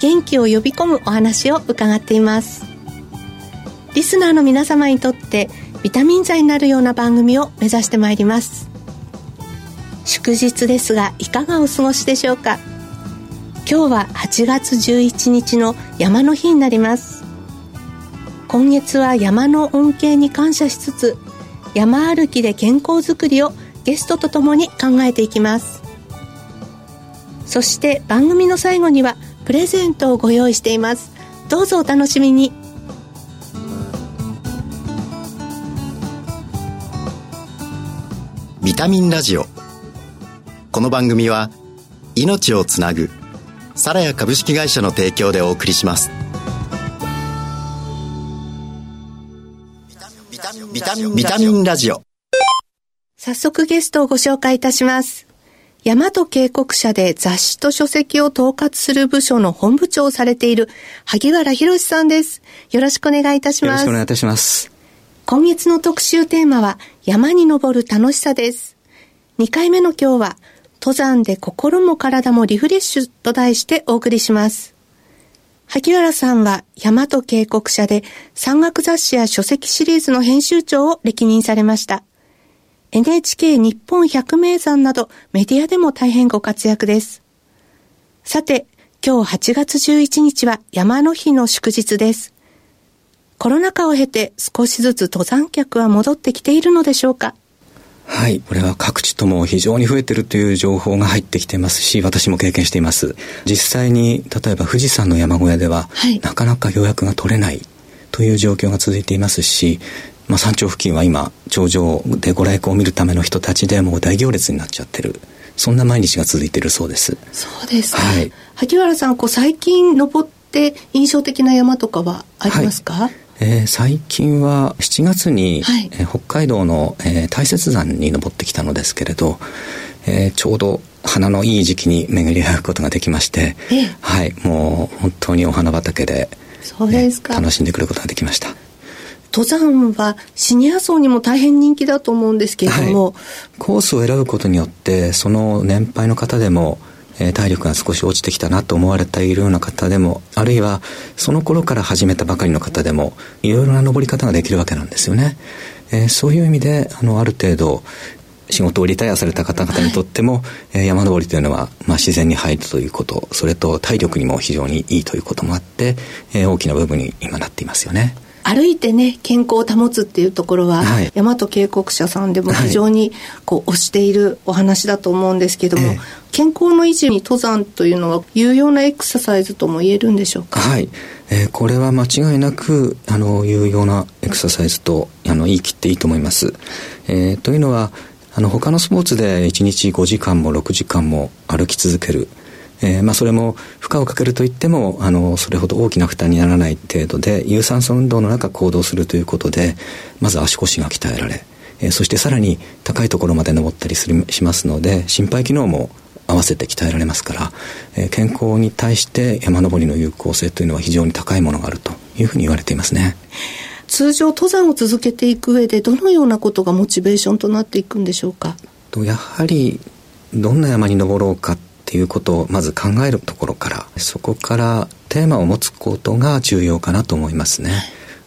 元気を呼び込むお話を伺っています。リスナーの皆様にとってビタミン剤になるような番組を目指してまいります。祝日ですがいかがお過ごしでしょうか？今日は8月11日の山の日になります。今月は山の恩恵に感謝しつつ山歩きで健康づくりをゲストとともに考えていきます。そして番組の最後にはプレゼントをご用意しています。どうぞお楽しみに。ビタミンラジオ。この番組は命をつなぐサラヤ株式会社の提供でお送りします。ビタミンラジオ。早速ゲストをご紹介いたします大和警告社で雑誌と書籍を統括する部署の本部長をされている萩原博さんですよろしくお願いいたしますよろしくお願いいたします今月の特集テーマは山に登る楽しさです2回目の今日は登山で心も体もリフレッシュと題してお送りします。萩原さんは大和警告社で山岳雑誌や書籍シリーズの編集長を歴任されました。NHK 日本百名山などメディアでも大変ご活躍です。さて、今日8月11日は山の日の祝日です。コロナ禍を経て少しずつ登山客は戻ってきているのでしょうか？はい。これは各地とも非常に増えてるという情報が入ってきてますし、私も経験しています。実際に、例えば富士山の山小屋では、はい、なかなか予約が取れないという状況が続いていますし、まあ、山頂付近は今、頂上でご来光を見るための人たちでもう大行列になっちゃってる。そんな毎日が続いているそうです。そうですか。はい。萩原さん、こう最近登って印象的な山とかはありますか、はいえー、最近は7月に、はい、えー、北海道の、えー、大雪山に登ってきたのですけれど、えー、ちょうど花のいい時期に巡り合うことができまして、はい、もう本当にお花畑でそうですか、ね、楽しんでくることができました。登山はシニア層にも大変人気だと思うんですけれども、はい、コースを選ぶことによってその年配の方でもえ、体力が少し落ちてきたなと思われているような方でも、あるいはその頃から始めたばかりの方でも、いろいろな登り方ができるわけなんですよね。えー、そういう意味で、あの、ある程度、仕事をリタイアされた方々にとっても、は い、山登りというのは、まあ、自然に入るということ、それと体力にも非常にいいということもあって、えー、大きな部分に今なっていますよね。歩いてね健康を保つっていうところは、はい、大和警告者さんでも非常にこう推しているお話だと思うんですけども、はい、健康の維持に登山というのは有用なエクササイズとも言えるんでしょうか？はい、えー、これは間違いなくあの有用なエクササイズとあの言い切っていいと思います、えー、というのはあの他のスポーツで1日5時間も6時間も歩き続けるえー、まあ、それも負荷をかけるといってもあのそれほど大きな負担にならない程度で有酸素運動の中行動するということでまず足腰が鍛えられ、えー、そしてさらに高いところまで登ったりするしますので心肺機能も合わせて鍛えられますから、えー、健康に対して山登りの有効性というのは非常に高いものがあるというふうに言われていますね。通常登山を続けていく上でどのようなことがモチベーションとなっていくんでしょうか？とやはりどんな山に登ろうかっていうことをまず考えるところからそこからテーマを持つことが重要かなと思いますね、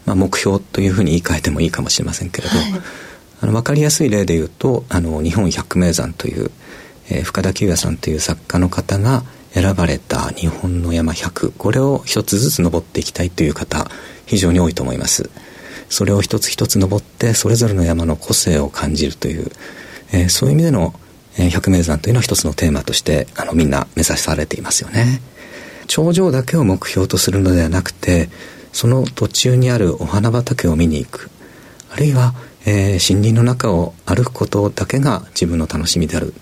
まあ、目標というふうに言い換えてもいいかもしれませんけれど、はい、あの分かりやすい例で言うとあの日本百名山という、えー、深田久也さんという作家の方が選ばれた日本の山100これを一つずつ登っていきたいという方非常に多いと思います。それを一つ一つ登ってそれぞれの山の個性を感じるという、えー、そういう意味での百名山というのは一つのテーマとしてあのみんな目指されていますよね。頂上だけを目標とするのではなくてその途中にあるお花畑を見に行く。あるいは、えー、森林の中を歩くことだけが自分の楽しみである。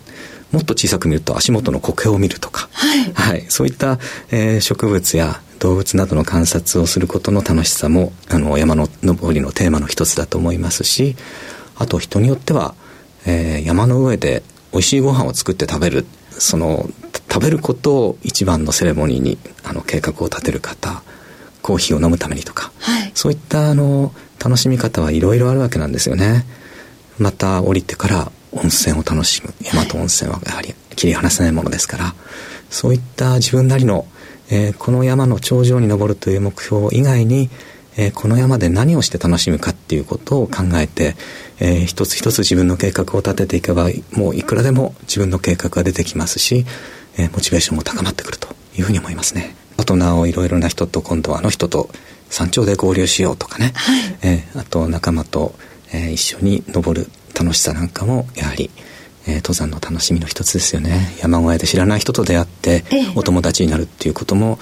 もっと小さく見ると足元の苔を見るとか、はい、はい、そういった、えー、植物や動物などの観察をすることの楽しさもあの山の登りのテーマの一つだと思いますしあと人によっては、えー、山の上で美味しいご飯を作って食べる。その食べることを一番のセレモニーにあの計画を立てる方コーヒーを飲むためにとか、はい、そういったあの楽しみ方はいろいろあるわけなんですよね。また降りてから温泉を楽しむ。山と温泉はやはり切り離せないものですから、そういった自分なりの、えー、この山の頂上に登るという目標以外に、えー、この山で何をして楽しむかっていうことを考えて、えー、一つ一つ自分の計画を立てていけばもういくらでも自分の計画が出てきますし、えー、モチベーションも高まってくるというふうに思いますね。あとなおいろいろな人と今度はあの人と山頂で合流しようとかね、はい、えー、あと仲間と、えー、一緒に登る楽しさなんかもやはり、えー、登山の楽しみの一つですよね。山小屋で知らない人と出会ってお友達になるっていうことも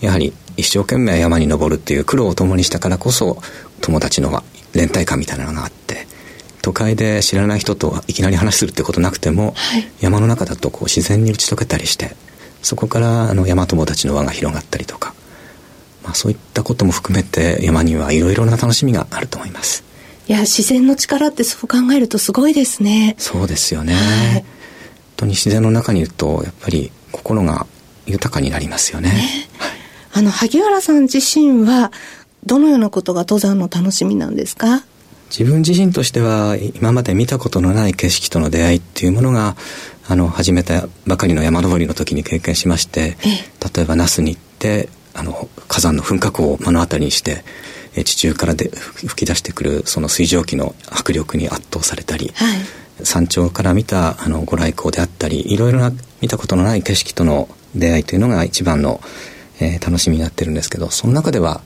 やはり一生懸命山に登るっていう苦労を共にしたからこそ友達の連帯感みたいなのがあって都会で知らない人といきなり話するってことなくても、はい、山の中だとこう自然に打ち解けたりしてそこからあの山友達の輪が広がったりとか、まあ、そういったことも含めて山にはいろいろな楽しみがあると思います。いや自然の力ってそう考えるとすごいですね。そうですよね。はい、本当に自然の中にいるとやっぱり心が豊かになりますよね。ねあの萩原さん自身はどのようなことが登山の楽しみなんですか？自分自身としては今まで見たことのない景色との出会いっていうものがあの始めたばかりの山登りの時に経験しまして例えば那須に行ってあの火山の噴火口を目の当たりにして地中からで吹き出してくるその水蒸気の迫力に圧倒されたり、はい、山頂から見たあのご来光であったりいろいろな見たことのない景色との出会いというのが一番の、えー、楽しみになってるんですけどその中では、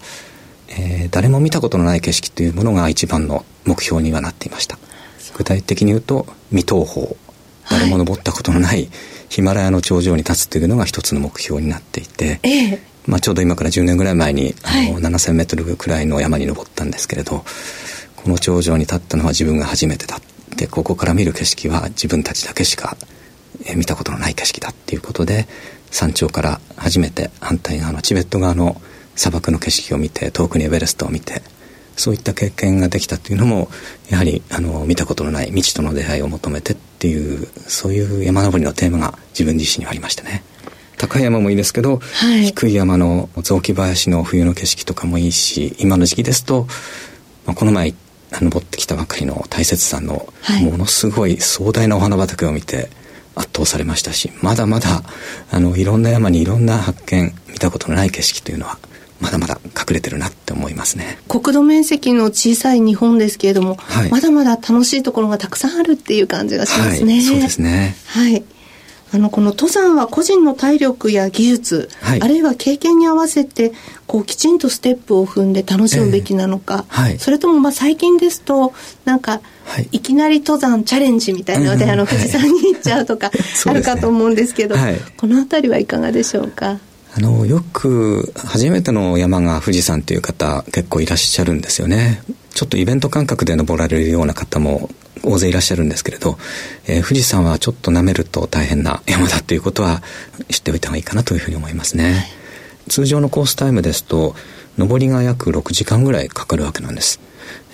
えー、誰も見たことのない景色というものが一番の目標にはなっていました。具体的に言うと未踏峰誰も登ったことのないヒマラヤの頂上に立つというのが一つの目標になっていて、ええ、まあ、ちょうど今から10年ぐらい前に、はい、あの7,000メートルくらいの山に登ったんですけれどこの頂上に立ったのは自分が初めてだってここから見る景色は自分たちだけしか見たことのない景色だっていうことで山頂から初めて反対側のチベット側の砂漠の景色を見て遠くにエベレストを見てそういった経験ができたっていうのもやはりあの見たことのない未知との出会いを求めてっていうそういう山登りのテーマが自分自身にありましたね。高い山もいいですけど、はい、低い山の雑木林の冬の景色とかもいいし今の時期ですと、まあ、この前登ってきたばかりの大雪山のものすごい壮大なお花畑を見て圧倒されましたしまだまだあのいろんな山にいろんな発見見たことのない景色というのはまだまだ隠れてるなって思いますね。国土面積の小さい日本ですけれども、はい、まだまだ楽しいところがたくさんあるっていう感じがしますね、はい、そうですね。はい。あのこの登山は個人の体力や技術、はい、あるいは経験に合わせてこうきちんとステップを踏んで楽しむべきなのか、えーはい、それともまあ最近ですとなんか、はい、いきなり登山チャレンジみたいなので、あの富士山に行っちゃうとか あるかと思うんですけど、ね、この辺りはいかがでしょうか？あのよく初めての山が富士山という方結構いらっしゃるんですよね。ちょっとイベント感覚で登られるような方も大勢いらっしゃるんですけれど、えー、富士山はちょっと舐めると大変な山だということは知っておいた方がいいかなというふうに思いますね、通常のコースタイムですと上りが約6時間ぐらいかかるわけなんです、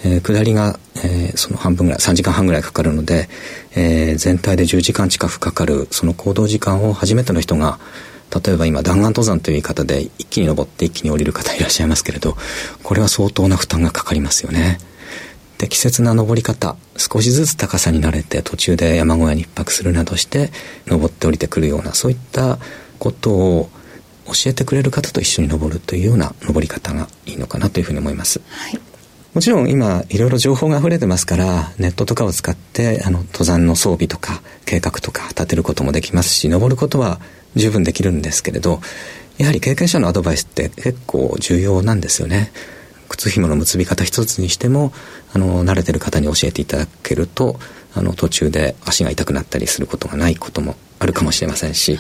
えー、下りが、えー、その半分ぐらい3時間半ぐらいかかるので、えー、全体で10時間近くかかるその行動時間を初めての人が例えば今弾丸登山という言い方で一気に登って一気に降りる方いらっしゃいますけれどこれは相当な負担がかかりますよね。適切な登り方少しずつ高さに慣れて途中で山小屋に一泊するなどして登って降りてくるようなそういったことを教えてくれる方と一緒に登るというような登り方がいいのかなというふうに思います、はい、もちろん今いろいろ情報が溢れてますからネットとかを使ってあの登山の装備とか計画とか立てることもできますし登ることは十分できるんですけれどやはり経験者のアドバイスって結構重要なんですよね。靴紐の結び方一つにしてもあの慣れてる方に教えていただけるとあの途中で足が痛くなったりすることがないこともあるかもしれませんし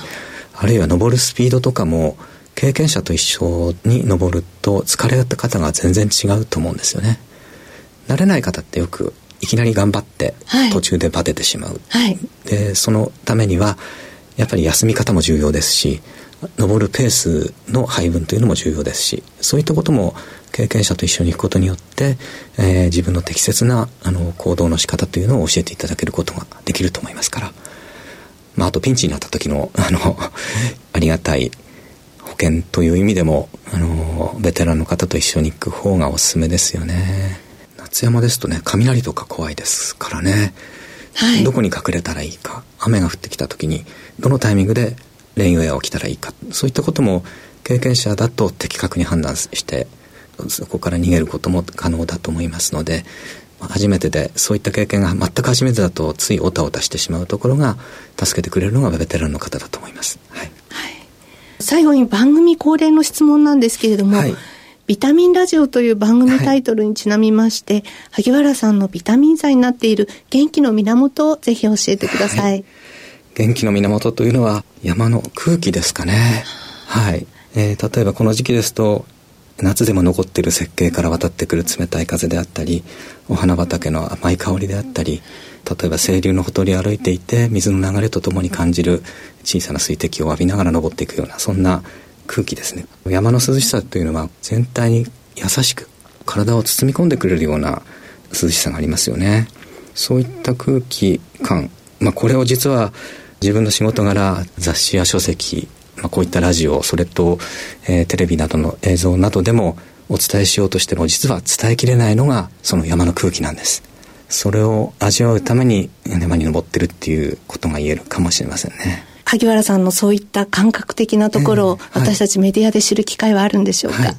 あるいは登るスピードとかも経験者と一緒に登ると疲れた方が全然違うと思うんですよね。慣れない方ってよくいきなり頑張って途中でバテてしまう、はい、でそのためにはやっぱり休み方も重要ですし登るペースの配分というのも重要ですしそういったことも経験者と一緒に行くことによって、えー、自分の適切なあの行動の仕方というのを教えていただけることができると思いますから、まあ、あとピンチになった時のあの ありがたい保険という意味でもあのベテランの方と一緒に行く方がおすすめですよね。夏山ですとね雷とか怖いですからね、はい、どこに隠れたらいいか雨が降ってきた時にどのタイミングでレインウェアを着たらいいかそういったことも経験者だと的確に判断してそこから逃げることも可能だと思いますので初めてでそういった経験が全く初めてだとついおたおたしてしまうところが助けてくれるのがベテランの方だと思います。はい、はい、最後に番組恒例の質問なんですけれども、はい、ビタミンラジオという番組タイトルにちなみまして、はい、萩原さんのビタミン剤になっている元気の源をぜひ教えてください。元気の源というのは山の空気ですかね。はい。えー、例えばこの時期ですと夏でも残っている設計から渡ってくる冷たい風であったりお花畑の甘い香りであったり例えば清流のほとり歩いていて水の流れとともに感じる小さな水滴を浴びながら登っていくようなそんな空気ですね。山の涼しさというのは全体に優しく体を包み込んでくれるような涼しさがありますよね。そういった空気感、まあ、これを実は自分の仕事柄雑誌や書籍まあ、こういったラジオそれと、えー、テレビなどの映像などでもお伝えしようとしても実は伝えきれないのがその山の空気なんです。それを味わうために山に登ってるっていうことが言えるかもしれませんね。萩原さんのそういった感覚的なところを私たちメディアで知る機会はあるんでしょうか、はい、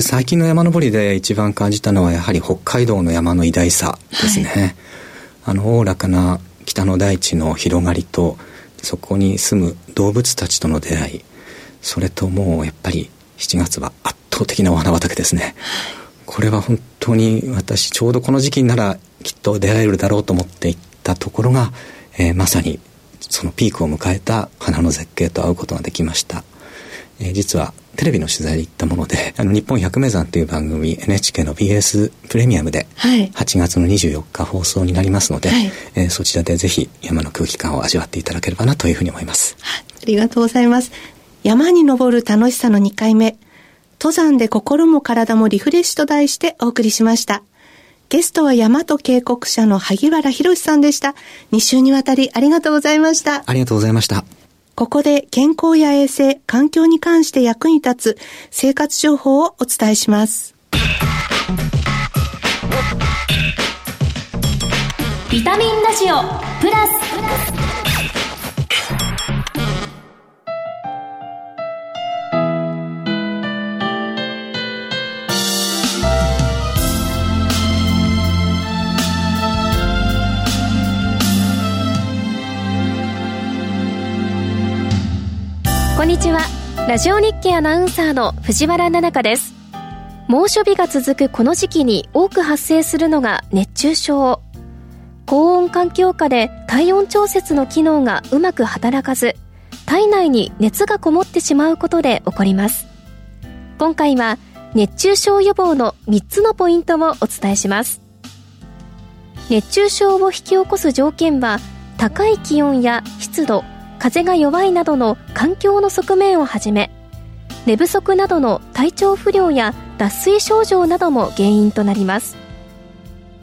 最近の山登りで一番感じたのはやはり北海道の山の偉大さですね、はい、あのおおらかな北の大地の広がりとそこに住む動物たちとの出会い。それともうやっぱり7月は圧倒的なお花畑ですね。これは本当に私ちょうどこの時期ならきっと出会えるだろうと思っていったところが、えー、まさにそのピークを迎えた花の絶景と会うことができました、えー、実はテレビの取材で行ったもので、あの、日本百名山という番組、NHK の BS プレミアムで、8月の24日放送になりますので、はい、えー、そちらでぜひ山の空気感を味わっていただければなというふうに思います。ありがとうございます。山に登る楽しさの2回目、登山で心も体もリフレッシュと題してお送りしました。ゲストは大和渓谷社の萩原博さんでした。2週にわたりありがとうございました。ありがとうございました。ここで健康や衛生、環境に関して役に立つ生活情報をお伝えします。ビタミンラジオプラスんにちは。ラジオ日経アナウンサーの藤原奈々香です。猛暑日が続くこの時期に多く発生するのが熱中症。高温環境下で体温調節の機能がうまく働かず体内に熱がこもってしまうことで起こります。今回は熱中症予防の3つのポイントをお伝えします。熱中症を引き起こす条件は高い気温や湿度風が弱いなどの環境の側面をはじめ寝不足などの体調不良や脱水症状なども原因となります。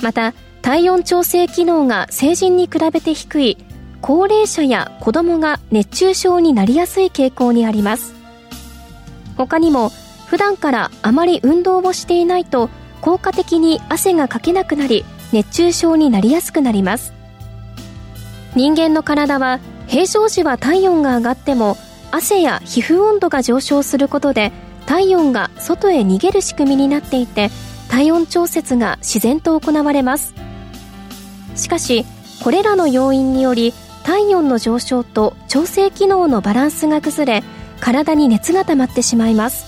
また体温調整機能が成人に比べて低い高齢者や子供が熱中症になりやすい傾向にあります。他にも普段からあまり運動をしていないと効果的に汗がかけなくなり熱中症になりやすくなります。人間の体は平常時は体温が上がっても汗や皮膚温度が上昇することで体温が外へ逃げる仕組みになっていて体温調節が自然と行われます。しかしこれらの要因により体温の上昇と調整機能のバランスが崩れ体に熱が溜まってしまいます。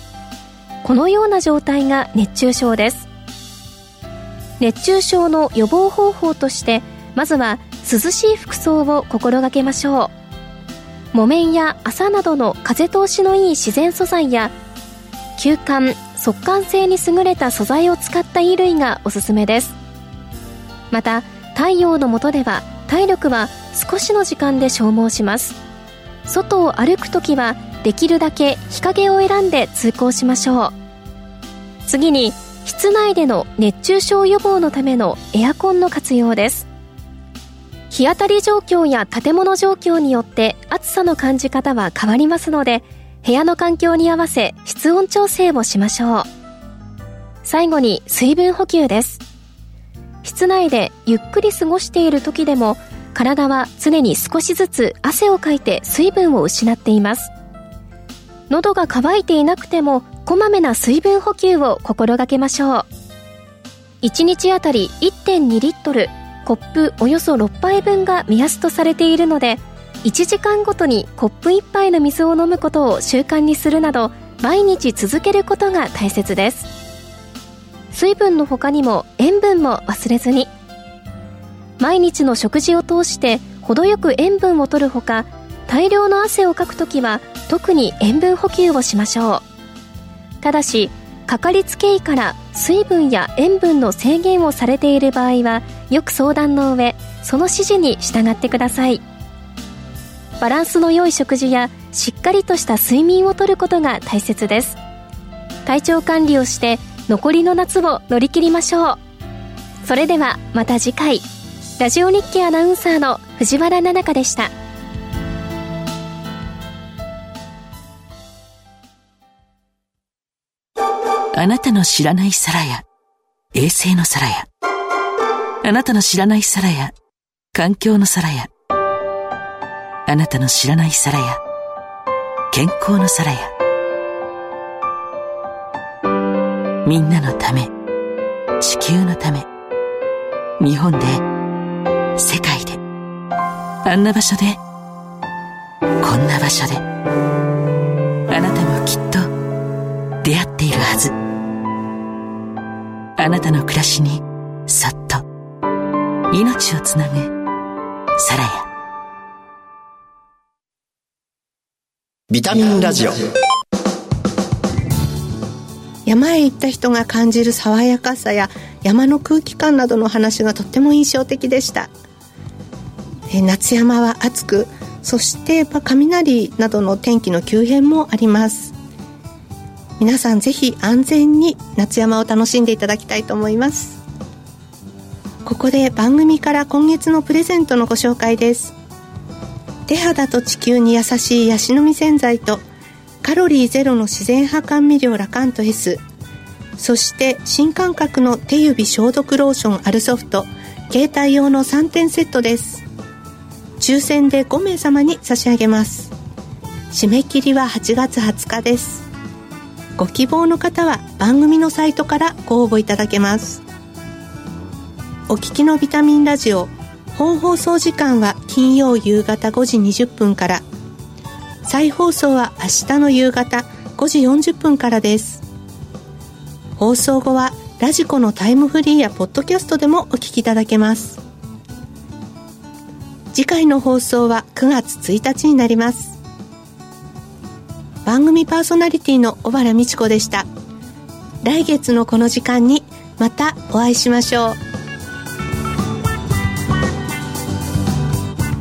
このような状態が熱中症です。熱中症の予防方法としてまずは涼しい服装を心がけましょう。木綿や麻などの風通しのいい自然素材や吸汗速乾性に優れた素材を使った衣類がおすすめです。また太陽の下では体力は少しの時間で消耗します。外を歩くときはできるだけ日陰を選んで通行しましょう。次に室内での熱中症予防のためのエアコンの活用です。日当たり状況や建物状況によって暑さの感じ方は変わりますので部屋の環境に合わせ室温調整をしましょう。最後に水分補給です。室内でゆっくり過ごしている時でも体は常に少しずつ汗をかいて水分を失っています。喉が渇いていなくてもこまめな水分補給を心がけましょう。1日あたり1.2リットルコップおよそ6杯分が目安とされているので1時間ごとにコップ1杯の水を飲むことを習慣にするなど毎日続けることが大切です。水分の他にも塩分も忘れずに。毎日の食事を通して程よく塩分を取るほか大量の汗をかくときは特に塩分補給をしましょう。ただしかかりつけ医から水分や塩分の制限をされている場合はよく相談の上その指示に従ってください。バランスの良い食事やしっかりとした睡眠をとることが大切です。体調管理をして残りの夏を乗り切りましょう。それではまた次回。ラジオ日経アナウンサーの藤原奈々香でした。あなたの知らない皿や衛星の皿やあなたの知らない皿や環境の皿やあなたの知らない皿や健康の皿やみんなのため。地球のため。日本で。世界で。あんな場所で。こんな場所で。あなたの暮らしにそっと命をつなぐサラヤビタミンラジオ。山へ行った人が感じる爽やかさや山の空気感などの話がとっても印象的でした。え夏山は暑くそしてまあ雷などの天気の急変もあります皆さんぜひ安全に夏山を楽しんでいただきたいと思います。ここで番組から今月のプレゼントのご紹介です。手肌と地球に優しいヤシの実洗剤とカロリーゼロの自然派甘味料ラカント S そして新感覚の手指消毒ローションアルソフト携帯用の3点セットです。抽選で5名様に差し上げます。締め切りは8月20日です。ご希望の方は番組のサイトからご応募いただけます。お聞きのビタミンラジオ本放送時間は金曜夕方5時20分から。再放送は明日の夕方5時40分からです。放送後はラジコのタイムフリーやポッドキャストでもお聞きいただけます。次回の放送は9月1日になります。番組パーソナリティの小原美智子でした。来月のこの時間にまたお会いしましょう。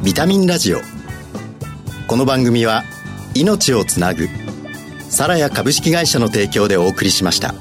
ビタミンラジオ。この番組は命をつなぐサラヤ株式会社の提供でお送りしました。